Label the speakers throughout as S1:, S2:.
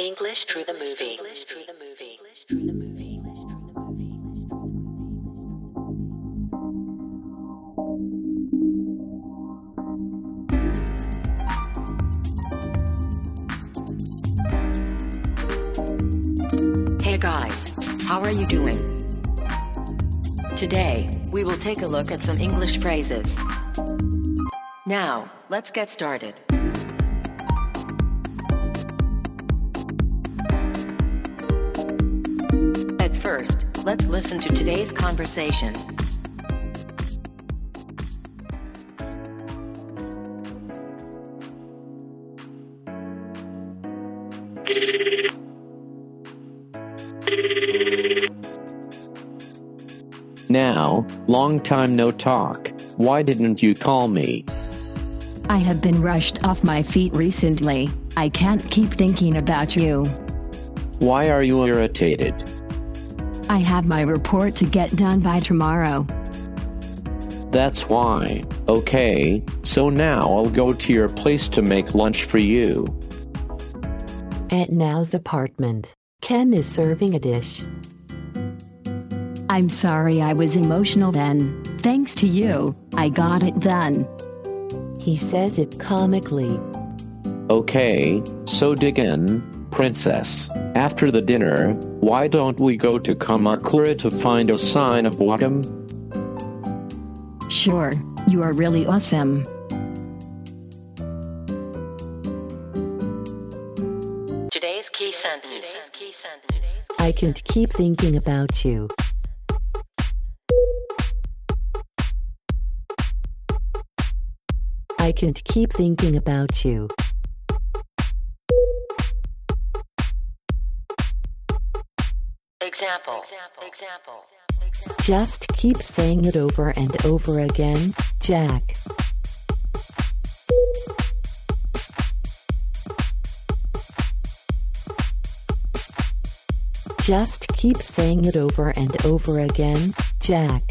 S1: English through the movie. English through the movie. English through the movie. Hey guys, how are you doing? Today, we will take a look at some English phrases. Now, let's get started. First, let's listen to today's conversation.
S2: Now, long time no talk. Why didn't you call me?
S3: I have been rushed off my feet recently. I can't keep thinking about you.
S2: Why are you irritated?
S3: I have my report to get done by tomorrow.
S2: That's why. Okay, so now I'll go to your place to make lunch for you.
S4: At Nao's apartment, Ken is serving a dish.
S3: I'm sorry I was emotional then. Thanks to you, I got it done.
S4: He says it comically.
S2: Okay, so dig in, princess. After the dinner, why don't we go to Kamakura to find a sign of autumn?
S3: Sure, you are really awesome.
S1: Today's key sentence.
S4: I can't keep thinking about you. I can't keep thinking about you.
S1: Example. Example.
S4: Just keep saying it over and over again, Jack. Just keep saying it over and over again, Jack.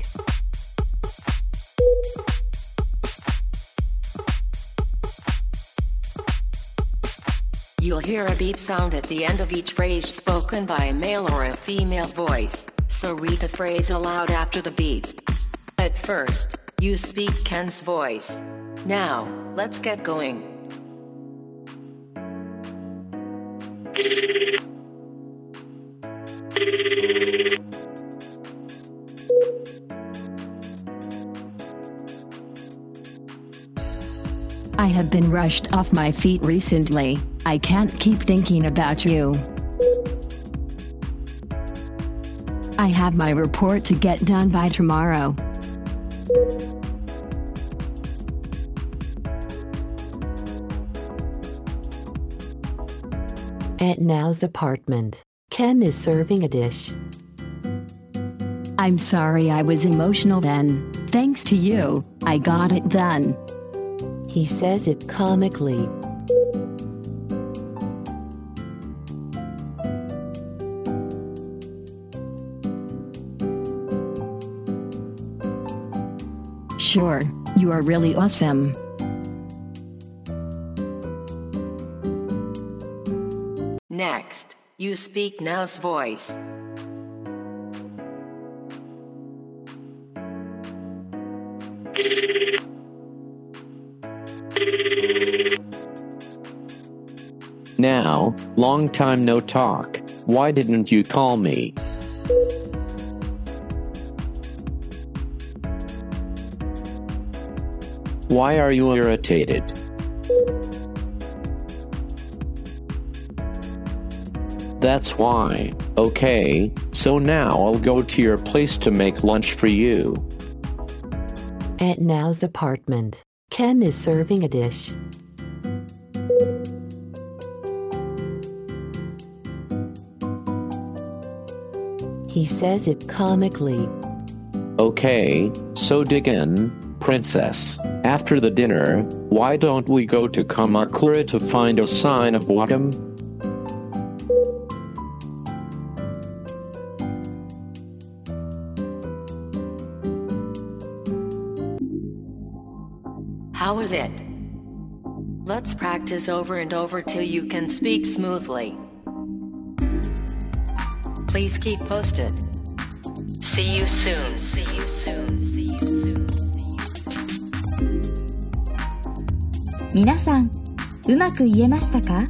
S1: You'll hear a beep sound at the end of each phrase spoken by a male or a female voice, so read the phrase aloud after the beep. At first, you speak Ken's voice. Now, let's get going.
S3: I have been rushed off my feet recently. I can't keep thinking about you. I have my report to get done by tomorrow.
S4: At Nao's apartment, Ken is serving a dish.
S3: I'm sorry I was emotional then. Thanks to you, I got it done.
S4: He says it comically.
S3: Sure, you are really awesome.
S1: Next, you speak Nao's voice.
S2: Now, long time no talk. Why didn't you call me? Why are you irritated? That's why. Okay, so now I'll go to your place to make lunch for you.
S4: At Nao's apartment, Ken is serving a dish. He says it comically.
S2: Okay, so dig in, princess. After the dinner, why don't we go to Kamakura to find a sign of autumn?
S1: How is it? Let's practice over and over till you can speak smoothly. Please keep posted. See you soon. See you soon. See you soon.
S5: 皆さんうまく言えましたか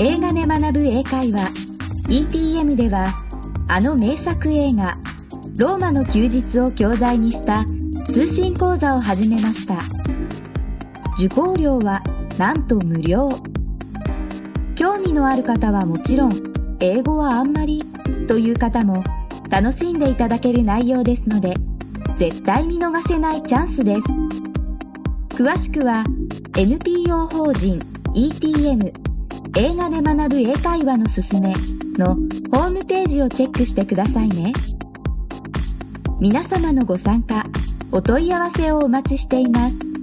S5: 映画で学ぶ英会話 ETM ではあの名作映画「ローマの休日」を教材にした通信講座を始めました。受講料はなんと無料。興味のある方はもちろん英語はあんまりという方も楽しんでいただける内容ですので絶対見逃せないチャンスです。詳しくは NPO 法人 ETM 映画で学ぶ英会話のすすめのホームページをチェックしてくださいね。皆様のご参加お問い合わせをお待ちしています。